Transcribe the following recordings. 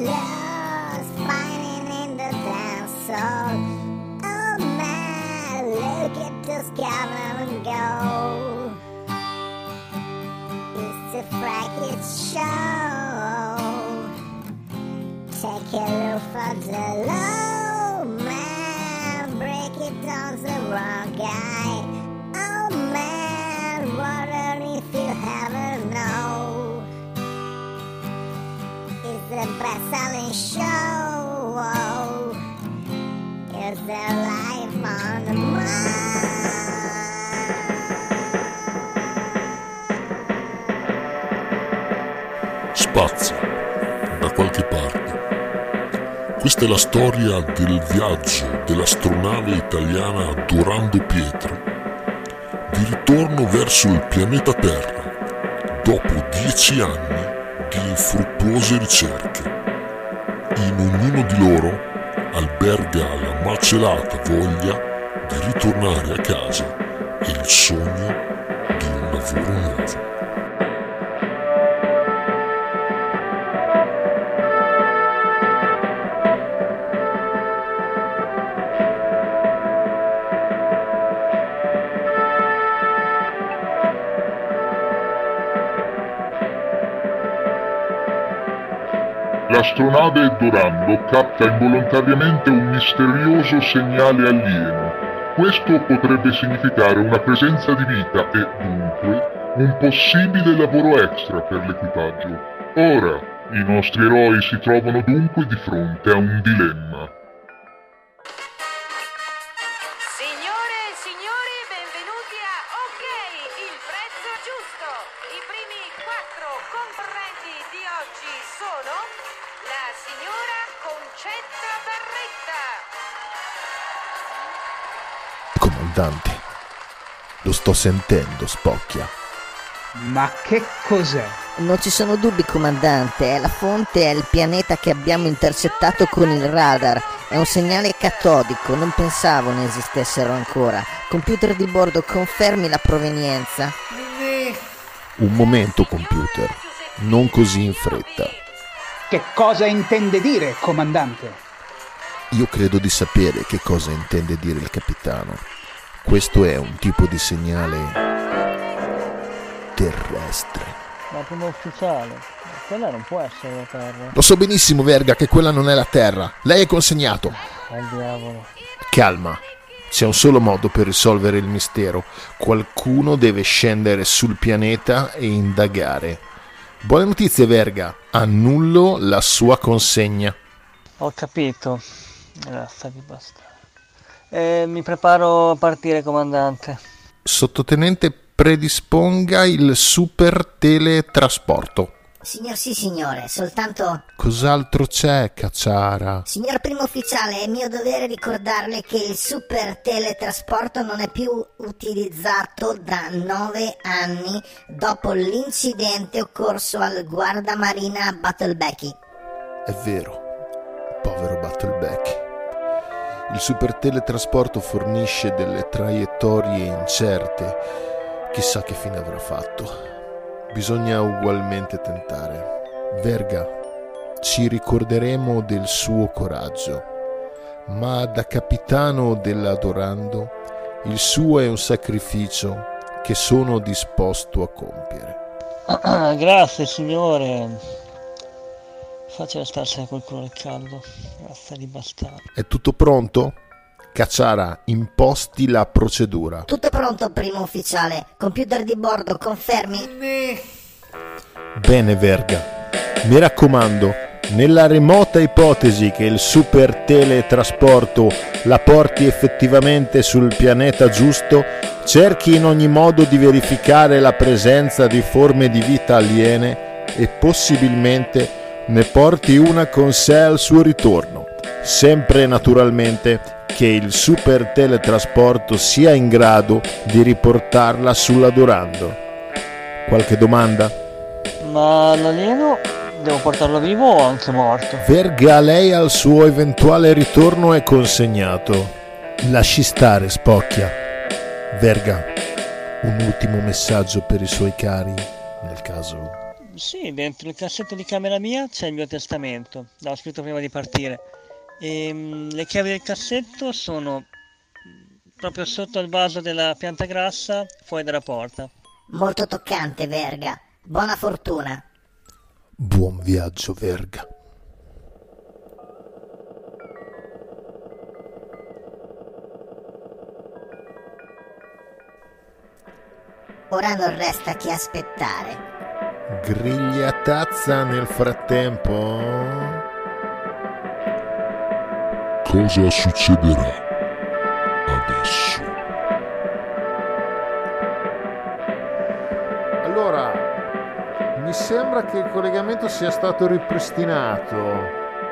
lost fighting in the dance hall. Oh man, look at this and go. It's a fracket show. Take a look for the low man, break it down the wrong the best selling show. It's the life on the Spazia da qualche parte. Questa è la storia del viaggio dell'astronave italiana Dorando Pietri di ritorno verso il pianeta Terra dopo dieci anni di infruttuose ricerche. In ognuno di loro alberga la malcelata voglia di ritornare a casa e il sogno di un lavoro nuovo. L'astronave Dorando capta involontariamente un misterioso segnale alieno. Questo potrebbe significare una presenza di vita e, dunque, un possibile lavoro extra per l'equipaggio. Ora, i nostri eroi si trovano dunque di fronte a un dilemma. Signora Concetta Barretta, Comandante, lo sto sentendo, spocchia. Ma che cos'è? Non ci sono dubbi, comandante, è la fonte, è il pianeta che abbiamo intercettato con il radar. È un segnale catodico, non pensavo ne esistessero ancora. Computer di bordo, confermi la provenienza. Un momento, computer. Non così in fretta. Che cosa intende dire, comandante? Io credo di sapere che cosa intende dire il capitano. Questo è un tipo di segnale terrestre. Ma primo ufficiale, quella non può essere la Terra. Lo so benissimo, Verga, che quella non è la Terra. Lei è consegnato. Al diavolo. Calma. C'è un solo modo per risolvere il mistero. Qualcuno deve scendere sul pianeta e indagare. Buone notizie, Verga. Annullo la sua consegna. Ho capito. Razza di bastardo. Eh, mi preparo a partire, comandante. Sottotenente, predisponga il super teletrasporto. Signor sì, signore, soltanto... Cos'altro c'è, cacciara? Signor primo ufficiale, è mio dovere ricordarle che il super teletrasporto non è più utilizzato da nove anni dopo l'incidente occorso al guardamarina Battlebecky. È vero, povero Battleback. Il super teletrasporto fornisce delle traiettorie incerte. Chissà che fine avrà fatto. Bisogna ugualmente tentare. Verga, ci ricorderemo del suo coraggio, ma da capitano dell'Adorando il suo è un sacrificio che sono disposto a compiere. Grazie, signore. Facile starsene col culo al caldo. Razza di bastardo. È tutto pronto? Cacciara, imposti la procedura. Tutto pronto, primo ufficiale. Computer di bordo, confermi? Bene, Verga. Mi raccomando, nella remota ipotesi che il super teletrasporto la porti effettivamente sul pianeta giusto, cerchi in ogni modo di verificare la presenza di forme di vita aliene e possibilmente ne porti una con sé al suo ritorno. Sempre naturalmente che il super teletrasporto sia in grado di riportarla sulla Dorando. Qualche domanda? Ma l'alieno devo portarlo vivo o anche morto? Verga lei al suo eventuale ritorno è consegnato. Lasci stare, spocchia. Verga, un ultimo messaggio per i suoi cari, nel caso sì, dentro il cassetto di camera mia c'è il mio testamento, l'ho scritto prima di partire. E, mm, le chiavi del cassetto sono proprio sotto il vaso della pianta grassa, fuori dalla porta. Molto toccante, Verga. Buona fortuna. Buon viaggio, Verga. Ora non resta che aspettare. Griglia tazza nel frattempo. Cosa succederà adesso? Allora, mi sembra che il collegamento sia stato ripristinato.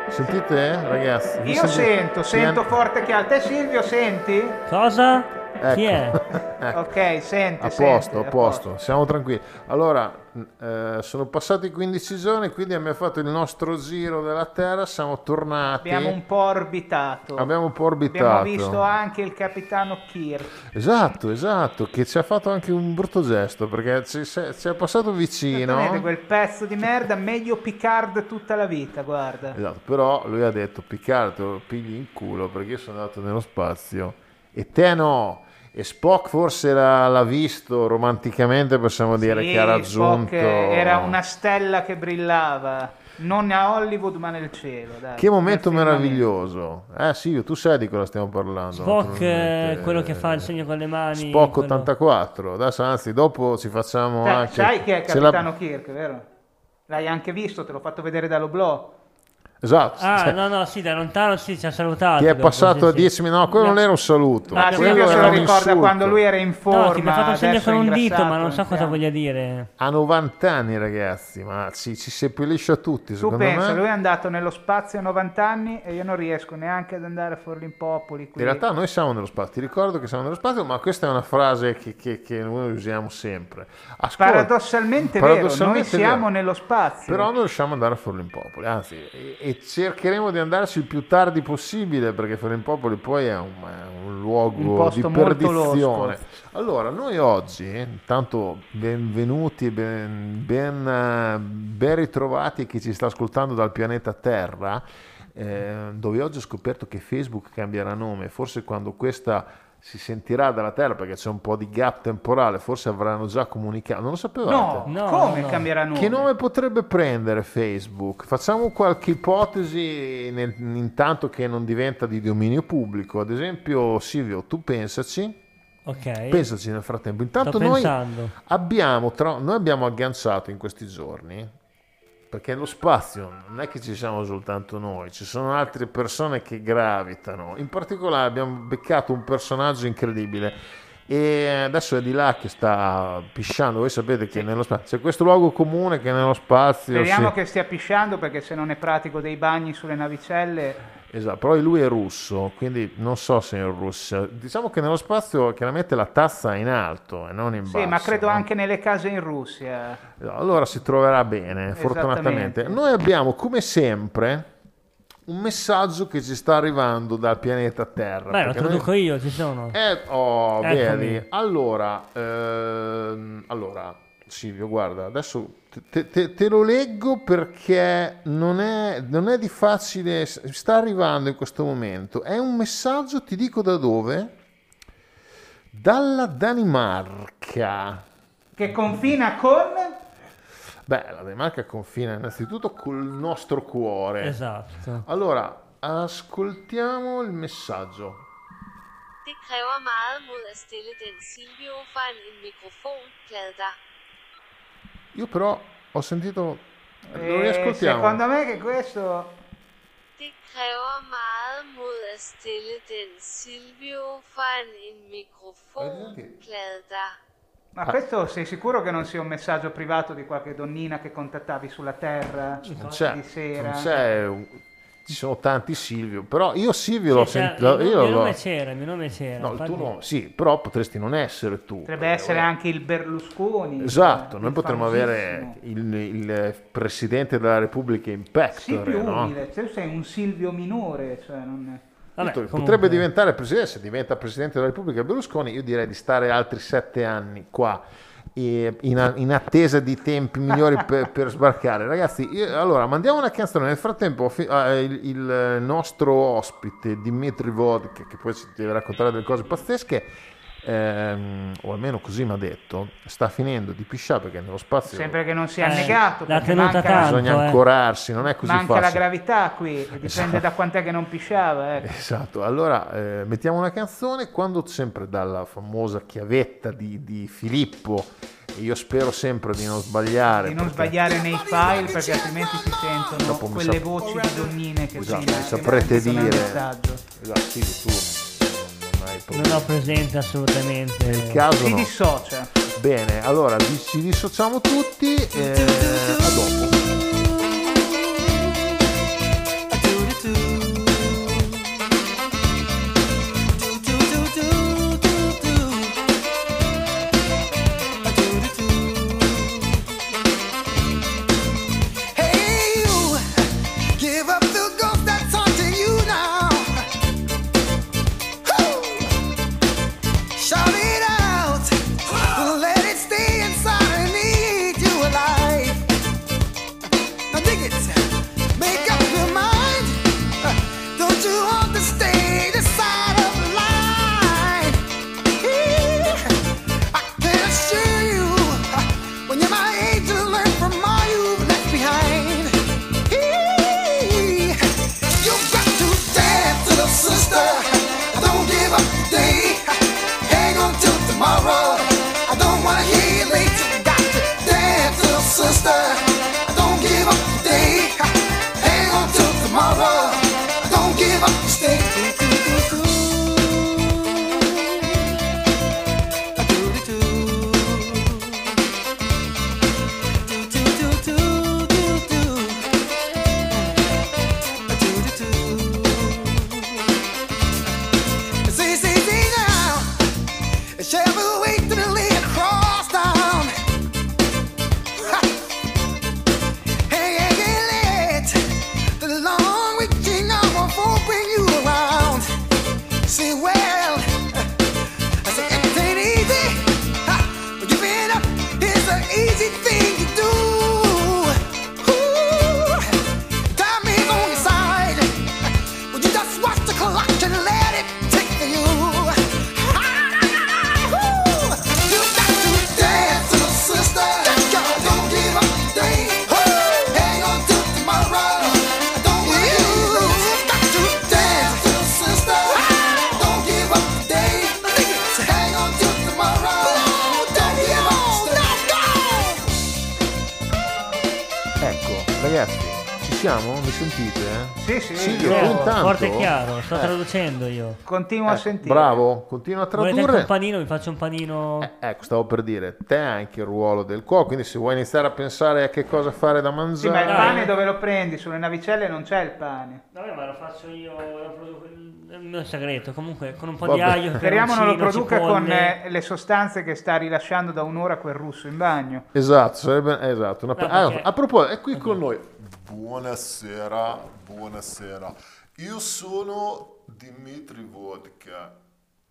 Sentite, eh, ragazzi? Io senti- sento, sento Pian- forte che alto. Te Silvio senti? Cosa? Chi è? Ecco. Ok, sente. A sente, posto, a posto, siamo tranquilli. Allora, eh, sono passati 15 giorni, quindi abbiamo fatto il nostro giro della Terra, siamo tornati. Abbiamo un po' orbitato. Abbiamo un po' orbitato. Abbiamo visto anche il capitano Kirk. Esatto, esatto, che ci ha fatto anche un brutto gesto, perché ci, ci è passato vicino. Vedete quel pezzo di merda, meglio Picard tutta la vita, guarda. Esatto, però lui ha detto Picard te lo pigli in culo perché io sono andato nello spazio e te no. E Spock forse l'ha, l'ha visto romanticamente, possiamo dire Sì, che ha Spock raggiunto... era una stella che brillava, non a Hollywood ma nel cielo. dai. Che momento meraviglioso. Eh Silvio, tu sai di cosa stiamo parlando. Spock, eh, quello che fa il segno con le mani. Spock quello- 84. Adesso anzi, dopo ci facciamo Sai- anche... Sai che è ce la- capitano Kirk, vero? L'hai anche visto, te l'ho fatto vedere dall'Oblò. Esatto. Ah, cioè, no, no, sì, da lontano sì, ci ha salutato. Che è dopo, passato a sì, 10 sì. minuti. No, quello non era un saluto. Ah, quello Silvio se lo ricorda insulto. quando lui era in forma. No, che mi ha fatto un segno con un dito, ma non so cosa anziano. voglia dire. Ha 90 anni, ragazzi, ma ci, ci seppellisce a tutti, Tu secondo pensa, me. lui è andato nello spazio a 90 anni e io non riesco neanche ad andare a Forlimpopoli. Qui. In realtà noi siamo nello spazio, ti ricordo che siamo nello spazio, ma questa è una frase che, che- che noi usiamo sempre. Ascolta, Paradossalmente, paradossalmente vero, noi siamo vero. nello spazio. Però non riusciamo ad andare a Forlimpopoli, anzi, e, e cercheremo di andarci il più tardi possibile perché Forlimpopoli poi è un, è un luogo Un di perdizione. Allora, noi oggi, intanto benvenuti, ben, ben, ben ritrovati chi ci sta ascoltando dal pianeta Terra, eh, dove oggi ho scoperto che Facebook cambierà nome, forse quando questa si sentirà dalla Terra perché c'è un po' di gap temporale, forse avranno già comunicato, non lo sapevate? No, No, come no. cambierà nome? Che nome potrebbe prendere Facebook? Facciamo qualche ipotesi nel- intanto che non diventa di dominio pubblico. Ad esempio, Silvio, tu pensaci, Ok. pensaci nel frattempo. Intanto Sto noi abbiamo, tra- noi abbiamo agganciato in questi giorni, perché lo spazio non è che ci siamo soltanto noi, ci sono altre persone che gravitano. In particolare abbiamo beccato un personaggio incredibile. E adesso è di là che sta pisciando. Voi sapete che nello spazio c'è questo luogo comune che nello spazio. Speriamo si- che stia pisciando perché se non è pratico dei bagni sulle navicelle. Esatto, però lui è russo, quindi non so se è in Russia. Diciamo che nello spazio chiaramente la tazza è in alto e non in basso. Sì, ma credo no? anche nelle case in Russia. Allora si troverà bene, fortunatamente. Noi abbiamo, come sempre, un messaggio che ci sta arrivando dal pianeta Terra. Beh, lo perché noi- traduco io, ci sono. Eh, oh, Eccomi. vedi. Allora, ehm, allora, Silvio, guarda, adesso te, te- te lo leggo perché non è, non è di facile, sta arrivando in questo momento. È un messaggio, ti dico da dove? Dalla Danimarca. Che confina con... Beh, la Danimarca confina innanzitutto col nostro cuore. Esatto. Allora, ascoltiamo il messaggio. Det kræver meget mod at stille den Silvio foran en mikrofon, Plada. Io però ho sentito... Lo Eh, riascoltiamo. secondo me che questo... Det kræver meget mod at stille den Silvio foran en mikrofon, Plada. Ah. Ma questo sei sicuro che non sia un messaggio privato di qualche donnina che contattavi sulla Terra Non c'è, di sera? non c'è un- ci sono tanti Silvio, però io Silvio l'ho Sì, cioè, sentito. il, Io il l'ho- nome c'era, il mio nome c'era. no, il infatti- tuo nome, sì, però potresti non essere tu. Potrebbe essere anche il Berlusconi. Esatto, noi potremmo avere il, il presidente della Repubblica in pectore, Silvio no? umile, tu sei un Silvio minore, cioè non... Vabbè, comunque- Potrebbe diventare presidente, se diventa presidente della Repubblica Berlusconi, io direi di stare altri sette anni qua. In, attesa di tempi migliori per, per sbarcare. Ragazzi, io- allora mandiamo una canzone. Nel frattempo, eh, il, il nostro ospite Dimitri Vodka, che poi ci deve raccontare delle cose pazzesche, ehm, o almeno così mi ha detto, sta finendo di pisciare perché nello spazio Sempre che non sia Eh, annegato, l'ha perché manca, tanto. bisogna eh. ancorarsi, non è così manca la facile. gravità qui, dipende Esatto. da quant'è che non pisciava. ecco. Esatto, allora eh, mettiamo una canzone quando sempre dalla famosa chiavetta di, di Filippo, e io spero sempre di non sbagliare. Di non perché- sbagliare nei file perché altrimenti si sentono quelle sap- voci di donnine che Esatto, si mi saprete che dire. messaggio. Esatto, sì, tu non hai Non ho presente assolutamente. Nel caso Si no. dissocia. Bene, allora ci dissociamo tutti. eh, a dopo. Continuo a ecco, sentire. Bravo, continua a Volete tradurre. un panino? Vi faccio un panino. Eh, ecco, stavo per dire, te hai anche il ruolo del cuoco, quindi se vuoi iniziare a pensare a che cosa fare da Sì, ma il mangiare... pane dove lo prendi? Sulle navicelle non c'è il pane. Vabbè, ma lo faccio io, lo produco è il mio segreto. Comunque, con un po' Vabbè. di aglio, Speriamo non lo produca con cipolle. eh, le sostanze che sta rilasciando da un'ora quel russo in bagno. Esatto, sarebbe... Esatto. una- No, ah, perché- a proposito, è qui con noi. Buonasera, buonasera. Io sono Dimitri Vodka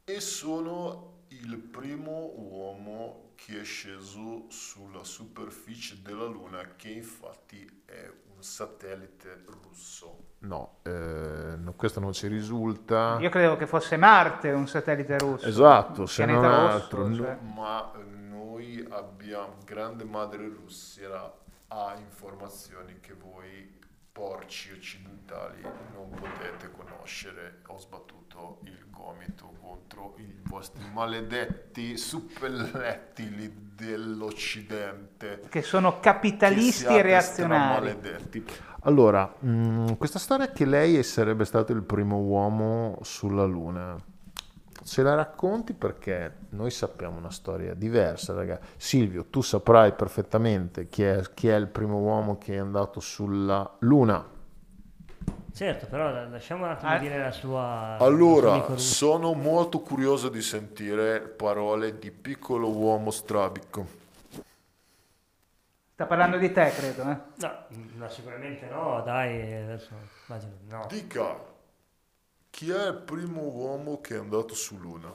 e sono il primo uomo che è sceso sulla superficie della Luna, che infatti è un satellite russo. No, eh, no, questo non ci risulta. Io credevo che fosse Marte un satellite russo. Esatto, se non rosso, altro. cioè. Ma noi abbiamo, grande madre Russia ha informazioni che voi porci occidentali non potete conoscere. Ho sbattuto il gomito contro i vostri maledetti suppellettili dell'Occidente. Che sono Che capitalisti siate e reazionari. stramaledetti. Allora, mh, questa storia che lei sarebbe stato il primo uomo sulla Luna, ce la racconti perché noi sappiamo una storia diversa, raga. Silvio, tu saprai perfettamente chi è, chi è il primo uomo che è andato sulla Luna. Certo, però la- lasciamo un attimo Ah. dire la sua. Allora, russo. sono molto curioso di sentire parole di piccolo uomo strabico. Sta parlando di te, credo. Eh? No, no, sicuramente no, dai, adesso immagino no. Dica, chi è il primo uomo che è andato su Luna?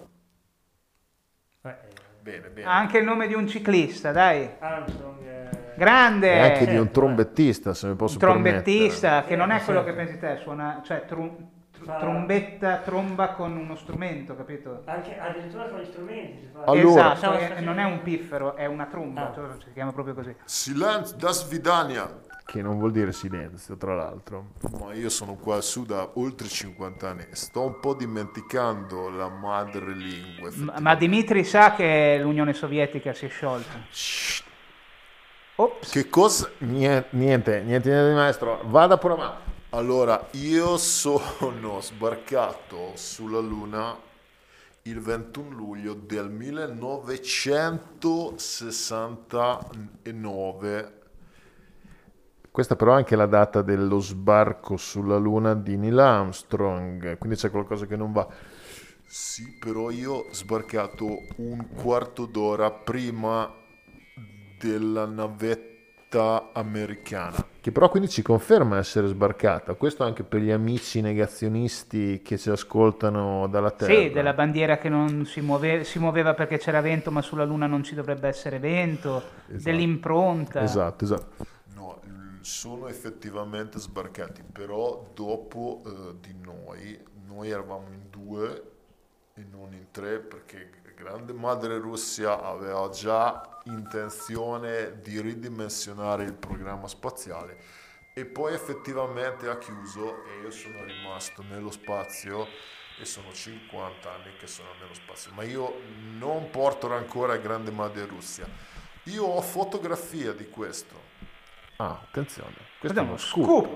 Eh, eh, Bene, bene. Ha anche il nome di un ciclista, dai. Armstrong, eh, Grande. E anche di un trombettista, se mi posso Un trombettista, che non è quello che pensi te, suona, cioè trum- tr- Fa- trombetta, tromba con uno strumento, capito? Anche addirittura con gli strumenti. Allora- esatto, è- Stavo- non è un piffero, è una tromba, Ah. cioè, si chiama proprio così. Silenzio da svidania. Che non vuol dire silenzio, tra l'altro. Ma io sono qua su da oltre 50 anni. Sto un po' dimenticando la madrelingua. Ma, ma Dimitri sa che l'Unione Sovietica si è sciolta. Ops. Che cosa? Niente, niente, niente, niente di maestro. Vada pure avanti. Allora, io sono sbarcato sulla Luna il 21 luglio del 1969. Questa però è anche la data dello sbarco sulla Luna di Neil Armstrong, quindi c'è qualcosa che non va. Sì, però io ho sbarcato un quarto d'ora prima della navetta americana. Che però quindi ci conferma essere sbarcata. Questo anche per gli amici negazionisti che ci ascoltano dalla Terra. Sì, della bandiera che non si, muove- si muoveva perché c'era vento, ma sulla Luna non ci dovrebbe essere vento, dell'impronta. Esatto, esatto. Sono effettivamente sbarcati, però dopo eh, di noi, noi eravamo in due e non in tre perché grande madre Russia aveva già intenzione di ridimensionare il programma spaziale e poi effettivamente ha chiuso e io sono rimasto nello spazio e sono 50 anni che sono nello spazio, ma io non porto ancora a grande madre Russia. Io ho fotografia di questo. Ah, attenzione. Questo è Vediamo, uno scoop.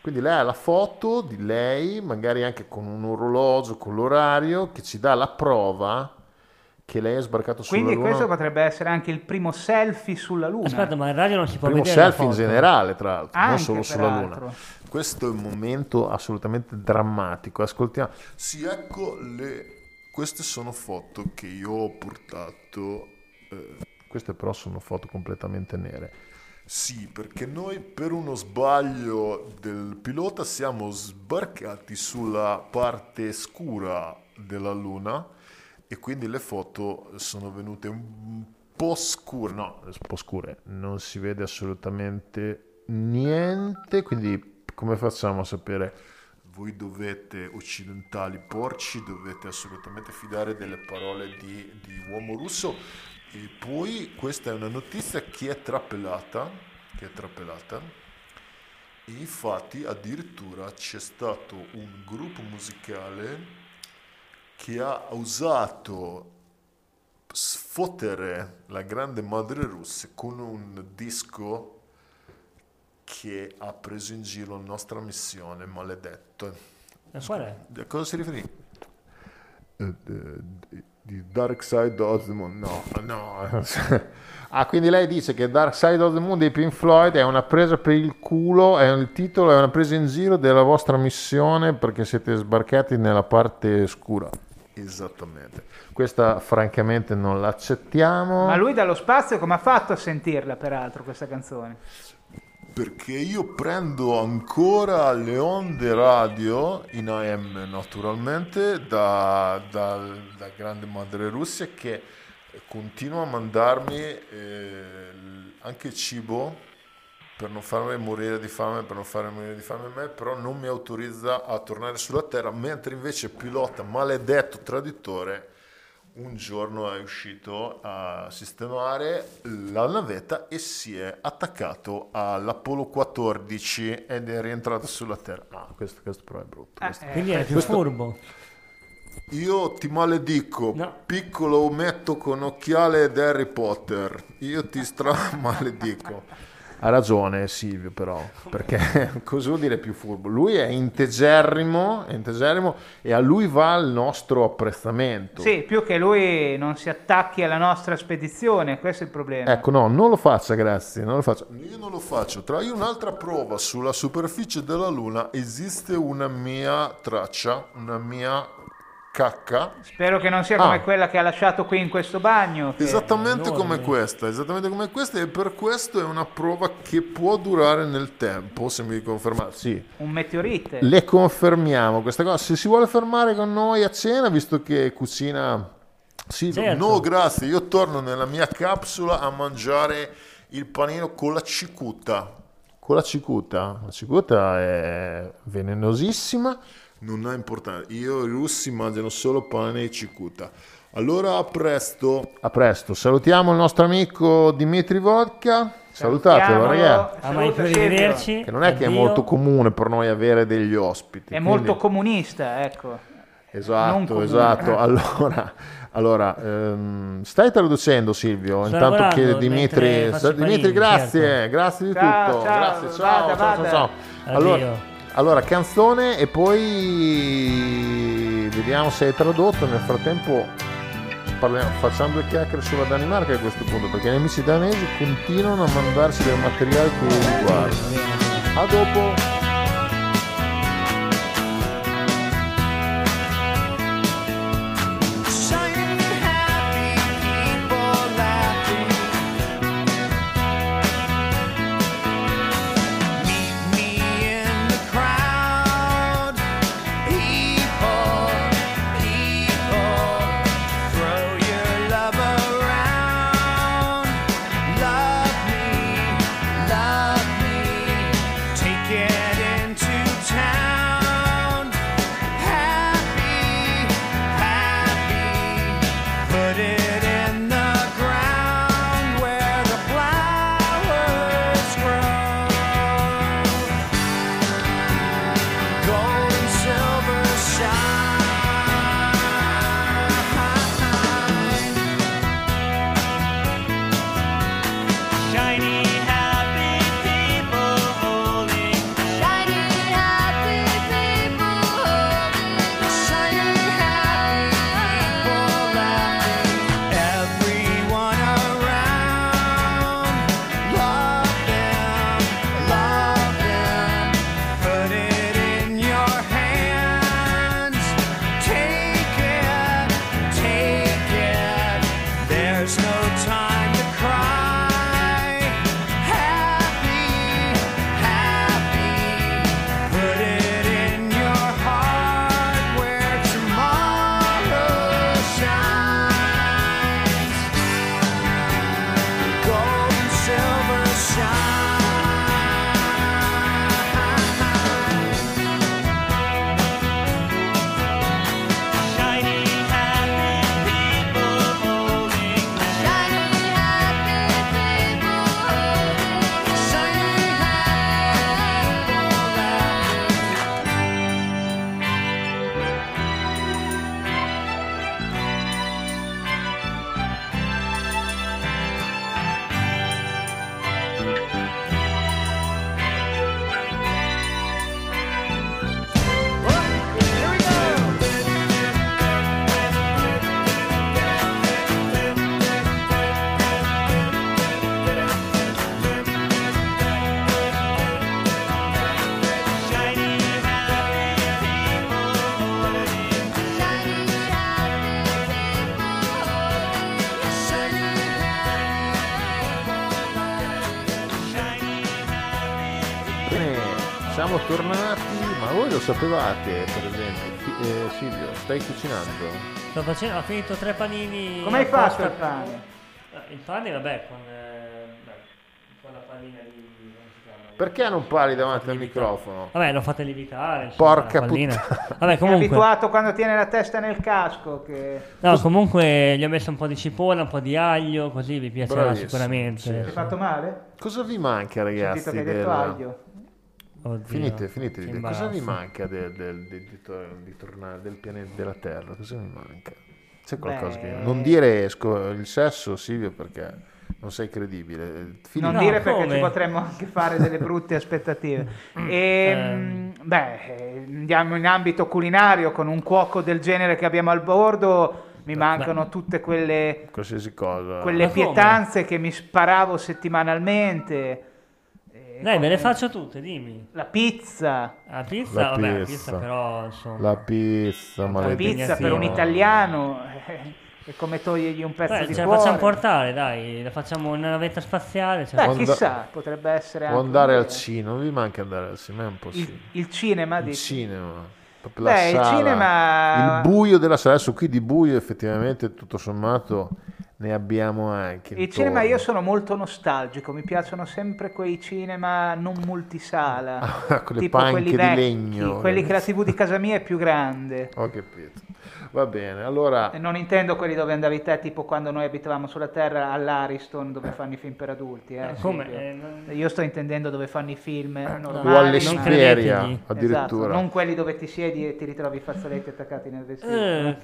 Quindi lei ha la foto di lei, magari anche con un orologio, con l'orario, che ci dà la prova che lei è sbarcato sulla Quindi Luna. questo potrebbe essere anche il primo selfie sulla Luna. Aspetta, ma in radio non si può primo vedere la selfie in generale, tra l'altro, non Anche, solo sulla peraltro. Luna. Questo è un momento assolutamente drammatico. Ascoltiamo. Sì, ecco, le... queste sono foto che io ho portato. eh, Queste però sono foto completamente nere. Sì, perché noi per uno sbaglio del pilota siamo sbarcati sulla parte scura della Luna e quindi le foto sono venute un po' scure. No, un po' scure, non si vede assolutamente niente, quindi come facciamo a sapere? Voi dovete, occidentali porci, dovete assolutamente fidare delle parole di, di uomo russo. E poi questa è una notizia che è trapelata, che è trapelata. E infatti addirittura c'è stato un gruppo musicale che ha usato sfottere la grande madre russa con un disco che ha preso in giro la nostra missione, maledetto. E qual è? A cosa si riferì? Eh, eh, Di Dark Side of the Moon? No, no. ah, quindi lei dice che Dark Side of the Moon dei Pink Floyd è una presa per il culo, è il titolo è una presa in giro della vostra missione perché siete sbarcati nella parte scura. Esattamente. Questa francamente non l'accettiamo. Ma lui dallo spazio come ha fatto a sentirla, peraltro, questa canzone? Perché io prendo ancora le onde radio in AM naturalmente da, da, da grande madre Russia che continua a mandarmi eh, anche cibo per non farmi morire di fame, per non farmi morire di fame a me, però non mi autorizza a tornare sulla Terra, mentre invece il pilota maledetto traditore un giorno è uscito a sistemare la navetta e si è attaccato all'Apollo 14 ed è rientrato sulla Terra. Ah, questo, questo però è brutto. Eh, questo. eh, Quindi è più Questo- furbo. Io ti maledico, No. piccolo ometto con occhiale ed Harry Potter. Io ti stramaledico. Ha ragione Silvio però, perché cosa vuol dire più furbo? Lui è integerrimo, è integerrimo e a lui va il nostro apprezzamento. Sì, più che lui non si attacchi alla nostra spedizione, questo è il problema. Ecco, no, non lo faccia, grazie, non lo faccia. Io non lo faccio. Tra io un'altra prova sulla superficie della Luna esiste una mia traccia, una mia cacca. Spero che non sia Ah. come quella che ha lasciato qui in questo bagno. che- Esattamente come questa, esattamente come questa e per questo è una prova che può durare nel tempo, se mi confermate. Sì, Un meteorite. le confermiamo questa cosa. Se si vuole fermare con noi a cena, visto che cucina Silvio, Certo. no grazie, io torno nella mia capsula a mangiare il panino con la cicuta. Con la cicuta? La cicuta è velenosissima, non ha importanza. Io i russi mangiano solo pane e cicuta. Allora a presto. A presto. Salutiamo il nostro amico Dimitri Vodka. Salutatelo, ragazzi. Ah, mai per rivederci. Che non è che è molto comune per noi avere degli ospiti. È quindi- molto comunista, ecco. Esatto, esatto. Allora, allora ehm, stai traducendo Silvio, Sto intanto che Dimitri... Dimitri, panini, grazie, certo. grazie di Ciao, tutto. ciao, grazie, ciao, vada, ciao, ciao, vada. ciao. Allora, Addio. Allora, canzone e poi vediamo se è tradotto. Nel frattempo parliamo- facciamo due chiacchiere sulla Danimarca a questo punto, perché gli amici danesi continuano a mandarci del materiale che riguarda. A dopo. Siamo tornati, ma voi lo sapevate per esempio, eh, Silvio, stai cucinando? Sto facendo, ho finito tre panini. Come hai fatto il pane? Eh, Il pane, vabbè, con, eh, beh, con la panina di. Perché non parli davanti al microfono? Vabbè, l'ho fatta lievitare. insomma, Porca pallina. puttana. Vabbè, È comunque. abituato quando tiene la testa nel casco che... No, comunque gli ho messo un po' di cipolla, un po' di aglio, così vi piacerà Bravissimo, sicuramente. sì, Hai fatto male? Cosa vi manca Ho ragazzi? sentito che hai detto del- aglio. Oddio, Finite, finite, che di dire. cosa vi manca del, del- di, di tor- di tornare del pianeta della Terra? Cosa vi manca? C'è qualcosa Beh. che... Non dire sco- il sesso Silvio perché non sei credibile. Fini- Non No, dire perché come? ci potremmo anche fare delle brutte aspettative. E, beh, eh, andiamo in ambito culinario con un cuoco del genere che abbiamo al bordo. Mi mancano tutte quelle, Qualsiasi cosa. quelle pietanze che mi sparavo settimanalmente. Eh, Dai, me le faccio tutte, dimmi. La pizza. La pizza, La vabbè, la pizza. pizza però, insomma. La pizza, La maledetta. pizza per un italiano eh, è come togliergli un pezzo Beh, di ce la cuore. facciamo portare, dai, la facciamo in una navetta spaziale. ce la Beh, chissà, potrebbe essere Può anche andare al cinema, non vi manca andare al cinema, è un po' il, sì. il cinema, Il dici? cinema. la Beh, il sala, cinema- il buio della sala. Adesso qui di buio effettivamente tutto sommato ne abbiamo anche. Il cinema io sono molto nostalgico, mi piacciono sempre quei cinema non multisala, Con le tipo panche quelli di vecchi, legno. quelli che la TV di casa mia è più grande. Ho capito. Va bene, allora E non intendo quelli dove andavi te, tipo quando noi abitavamo sulla Terra all'Ariston, dove fanno i film per adulti. eh, come? Silvio. Eh, non- Io sto intendendo dove fanno i film normali. o alle ma- Spiria credetegli. addirittura. Esatto, non quelli dove ti siedi e ti ritrovi i fazzoletti attaccati nel vestito. Eh,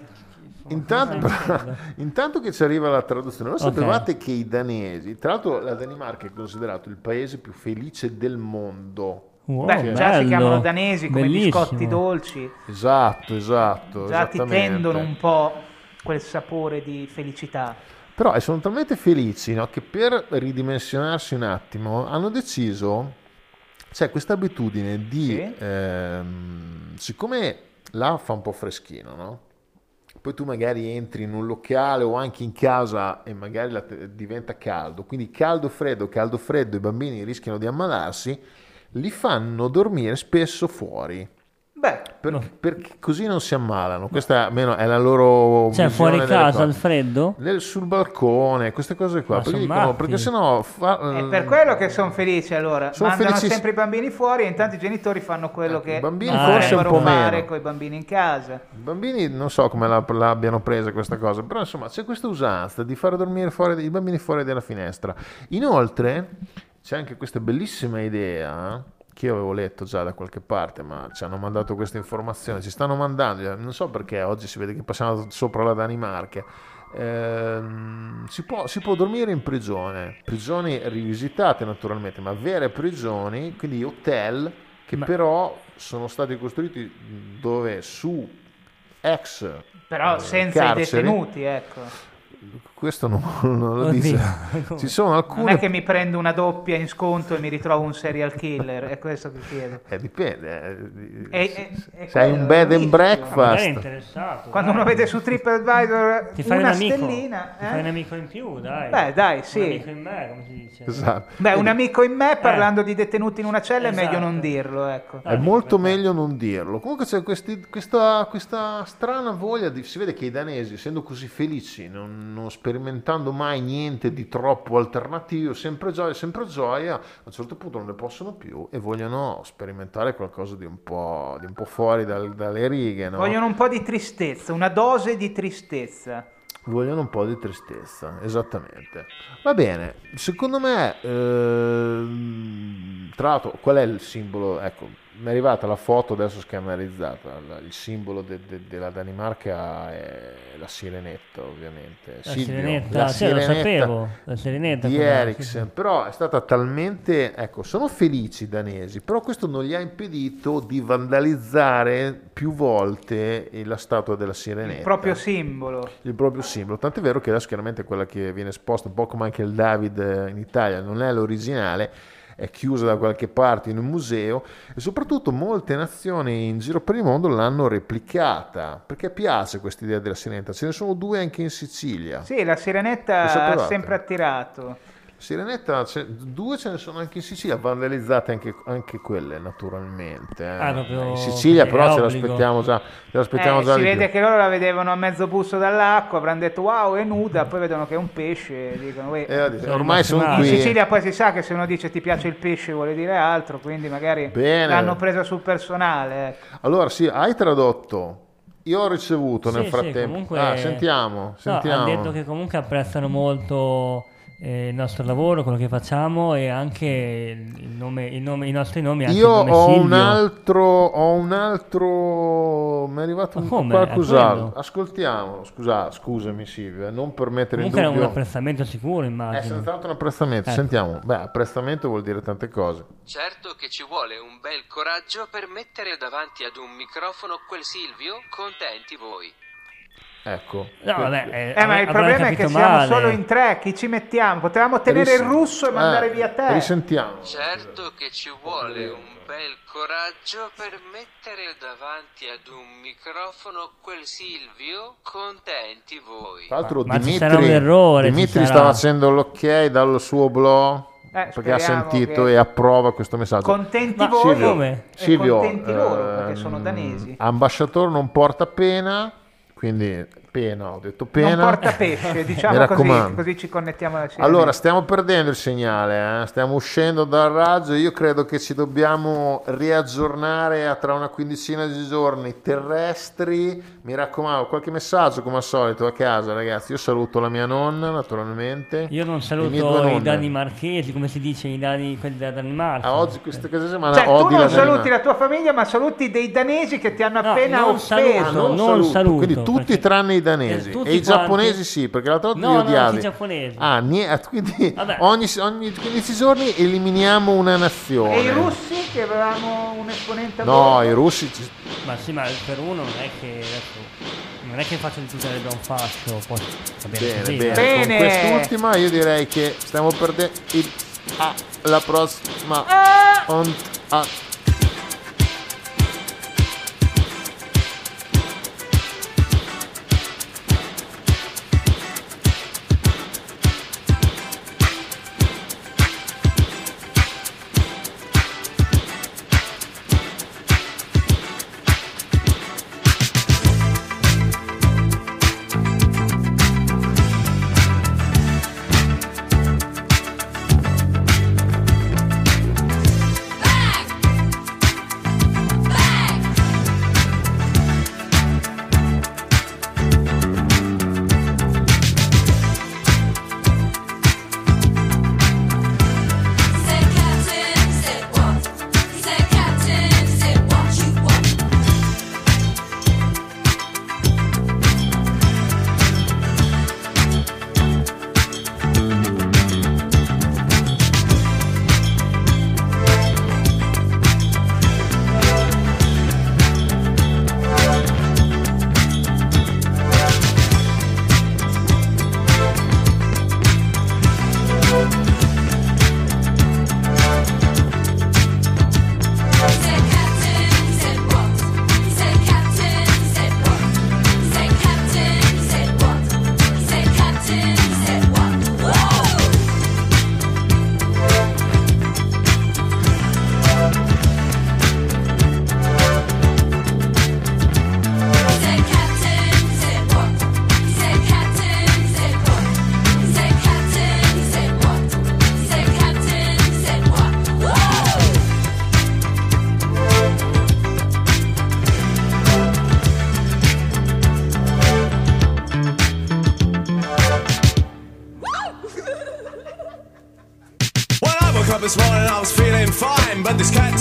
Intanto, intanto che ci arriva la traduzione, lo sapevate che i danesi, tra l'altro la Danimarca è considerato il paese più felice del mondo. wow, Beh, già si bello, chiamano danesi come bellissimo. biscotti dolci, Esatto, esatto. già ti tendono un po' quel sapore di felicità. Però sono talmente felici no, che per ridimensionarsi un attimo hanno deciso, c'è questa abitudine di, Sì. ehm, siccome là fa un po' freschino, no? Poi tu magari entri in un locale o anche in casa e magari la diventa caldo, quindi caldo freddo, caldo freddo, i bambini rischiano di ammalarsi, li fanno dormire spesso fuori. Beh, Per- perché così non si ammalano. Questa almeno è la loro Cioè, fuori casa al freddo? Nel- sul balcone, queste cose qua. Perché, son dicono, perché sennò fa- è per quello che sono felici allora. Sono Mandano felicissimi. sempre i bambini fuori e intanto i genitori fanno quello che i bambini Ah, forse un dovrebbero po' fare meno. con i bambini in casa. I bambini non so come la- l'abbiano presa questa cosa, però insomma c'è questa usanza di fare dormire fuori, i bambini fuori dalla finestra. Inoltre c'è anche questa bellissima idea che io avevo letto già da qualche parte, ma ci hanno mandato questa informazione, ci stanno mandando, non so perché oggi si vede che passiamo sopra la Danimarca. Ehm, si, può, si può dormire in prigione, prigioni rivisitate naturalmente, ma vere prigioni, quindi hotel che però sono stati costruiti dove su ex Però eh, senza carceri- i detenuti, ecco. Questo non, non lo dice. Ci sono Non alcune è che mi prendo una doppia in sconto e mi ritrovo un serial killer, è questo che chiedo. Eh, dipende. eh, E- e- e se hai quello un bed è and è breakfast, interessato. Quando dai. uno vede su TripAdvisor Ti fai una un amico. stellina, Ti eh? fai un amico in più, dai. Beh, dai, sì. Un amico in me, come si dice. esatto. Beh, un amico in me parlando di detenuti in una cella è meglio Esatto. non dirlo, ecco. È molto meglio non dirlo. Comunque c'è questi- questa, questa strana voglia di... Si vede che i danesi, essendo così felici, non, non sperimentando mai niente di troppo alternativo, sempre gioia, sempre gioia, a un certo punto non ne possono più e vogliono sperimentare qualcosa di un po', di un po' fuori dal- dalle righe, no? Vogliono un po' di tristezza, una dose di tristezza. Vogliono un po' di tristezza, esattamente. Va bene, secondo me, ehm, tra l'altro, qual è il simbolo? Ecco, mi è arrivata la foto adesso scanalizzata, la- il simbolo de- de- della Danimarca è la sirenetta, ovviamente. La Silvio, sirenetta, la sì, lo sirenetta sapevo, la sirenetta. di Ericsson, però è stata talmente, ecco, sono felici i danesi, però questo non gli ha impedito di vandalizzare più volte la statua della sirenetta Il proprio simbolo. il proprio simbolo. Tant'è vero che adesso chiaramente quella che viene esposta, un po' come anche il David eh, in Italia, non è l'originale, è chiusa da qualche parte in un museo e soprattutto molte nazioni in giro per il mondo l'hanno replicata perché piace questa idea della sirenetta. Ce ne sono due anche in Sicilia. Sì, la sirenetta ha sempre attirato. Sirenetta, ce- due ce ne sono anche in Sicilia, vandalizzate anche, anche quelle naturalmente. eh. Ah, proprio in Sicilia però ce l'aspettiamo già, ce l'aspettiamo Eh, già si di vede più. che loro la vedevano a mezzo busto dall'acqua, avranno detto wow è nuda, poi vedono che è un pesce e dicono. Eh, ormai sono In In qui. Sicilia poi si sa che se uno dice ti piace il pesce vuole dire altro, quindi magari Bene. l'hanno presa sul personale. ecco. Allora, sì, hai tradotto. Io ho ricevuto Sì, nel sì, frattempo. comunque- Ah, sentiamo, No, sentiamo. hanno detto che comunque apprezzano molto eh, il nostro lavoro, quello che facciamo e anche il nome, il nome- i nostri nomi. Anche Io ho un altro, ho un altro, mi è arrivato Ma un qualcos'altro. È quello? Ascoltiamo, scusa, scusami Silvio, eh, non per mettere Comunque in era un dubbio. apprezzamento sicuro, È immagino. senz'altro un apprezzamento, Ecco. sentiamo. Beh, apprezzamento vuol dire tante cose. Certo che ci vuole un bel coraggio per mettere davanti ad un microfono quel Silvio, contenti voi. Ecco. No, vabbè, eh, Eh, ma il problema è che capito siamo male. solo in tre, chi ci mettiamo? Potevamo tenere Ris- il russo e mandare eh, via te. Risentiamo. Certo che ci vuole un bel coraggio per mettere davanti ad un microfono quel Silvio, contenti voi. Tra l'altro Ma- ma ci Dimitri, sarà un errore, ci Dimitri sarà. sta facendo l'ok dal suo blog Eh, perché ha sentito che- e approva questo messaggio. Contenti Ma voi Silvio, e Silvio, contenti loro, perché ehm, sono danesi. Ambasciatore non porta pena, quindi pena, ho detto pena. Non porta pesce, diciamo così, così ci connettiamo alla CNN. Allora, stiamo perdendo il segnale, eh? stiamo uscendo dal raggio. Io credo che ci dobbiamo riaggiornare a tra una quindicina di giorni terrestri. Mi raccomando, qualche messaggio come al solito a casa, ragazzi. Io saluto la mia nonna, naturalmente. Io non saluto i nonne. danimarchesi, come si dice, i dani, quelli da Danimarca. Ah, oggi questa settimana Cioè, tu odi la non saluti la tua famiglia, ma saluti dei danesi che ti hanno appena non offeso. saluto, Ah, non non saluto, saluto, quindi tutti perché- tranne i danesi Eh, e i quanti. giapponesi sì perché l'altra volta No, li no, odiavi i giapponesi. ah nie- quindi Vabbè. ogni, ogni 15 giorni eliminiamo una nazione E i russi, che avevamo un esponente a no i russi ci- Ma sì, ma per uno non è che adesso non è che faccio di tutte le don fascio, poi va bene, bene così, bene, eh. con quest'ultima io direi che stiamo perdendo il ah, la prossima Ah! on- ah.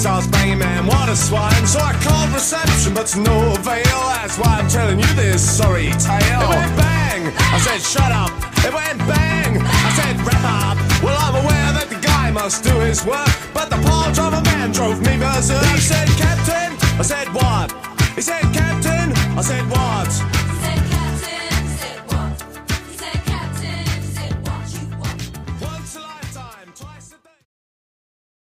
But this cat starts banging, man, what a swine. So I called reception, but to no avail. That's why I'm telling you this sorry tale. It went bang! I said, shut up. It went bang! I said, wrap up. Well, I'm aware that the guy must do his work. But the poor driver man drove me berserk. He said, Captain. I said, what? He said, Captain.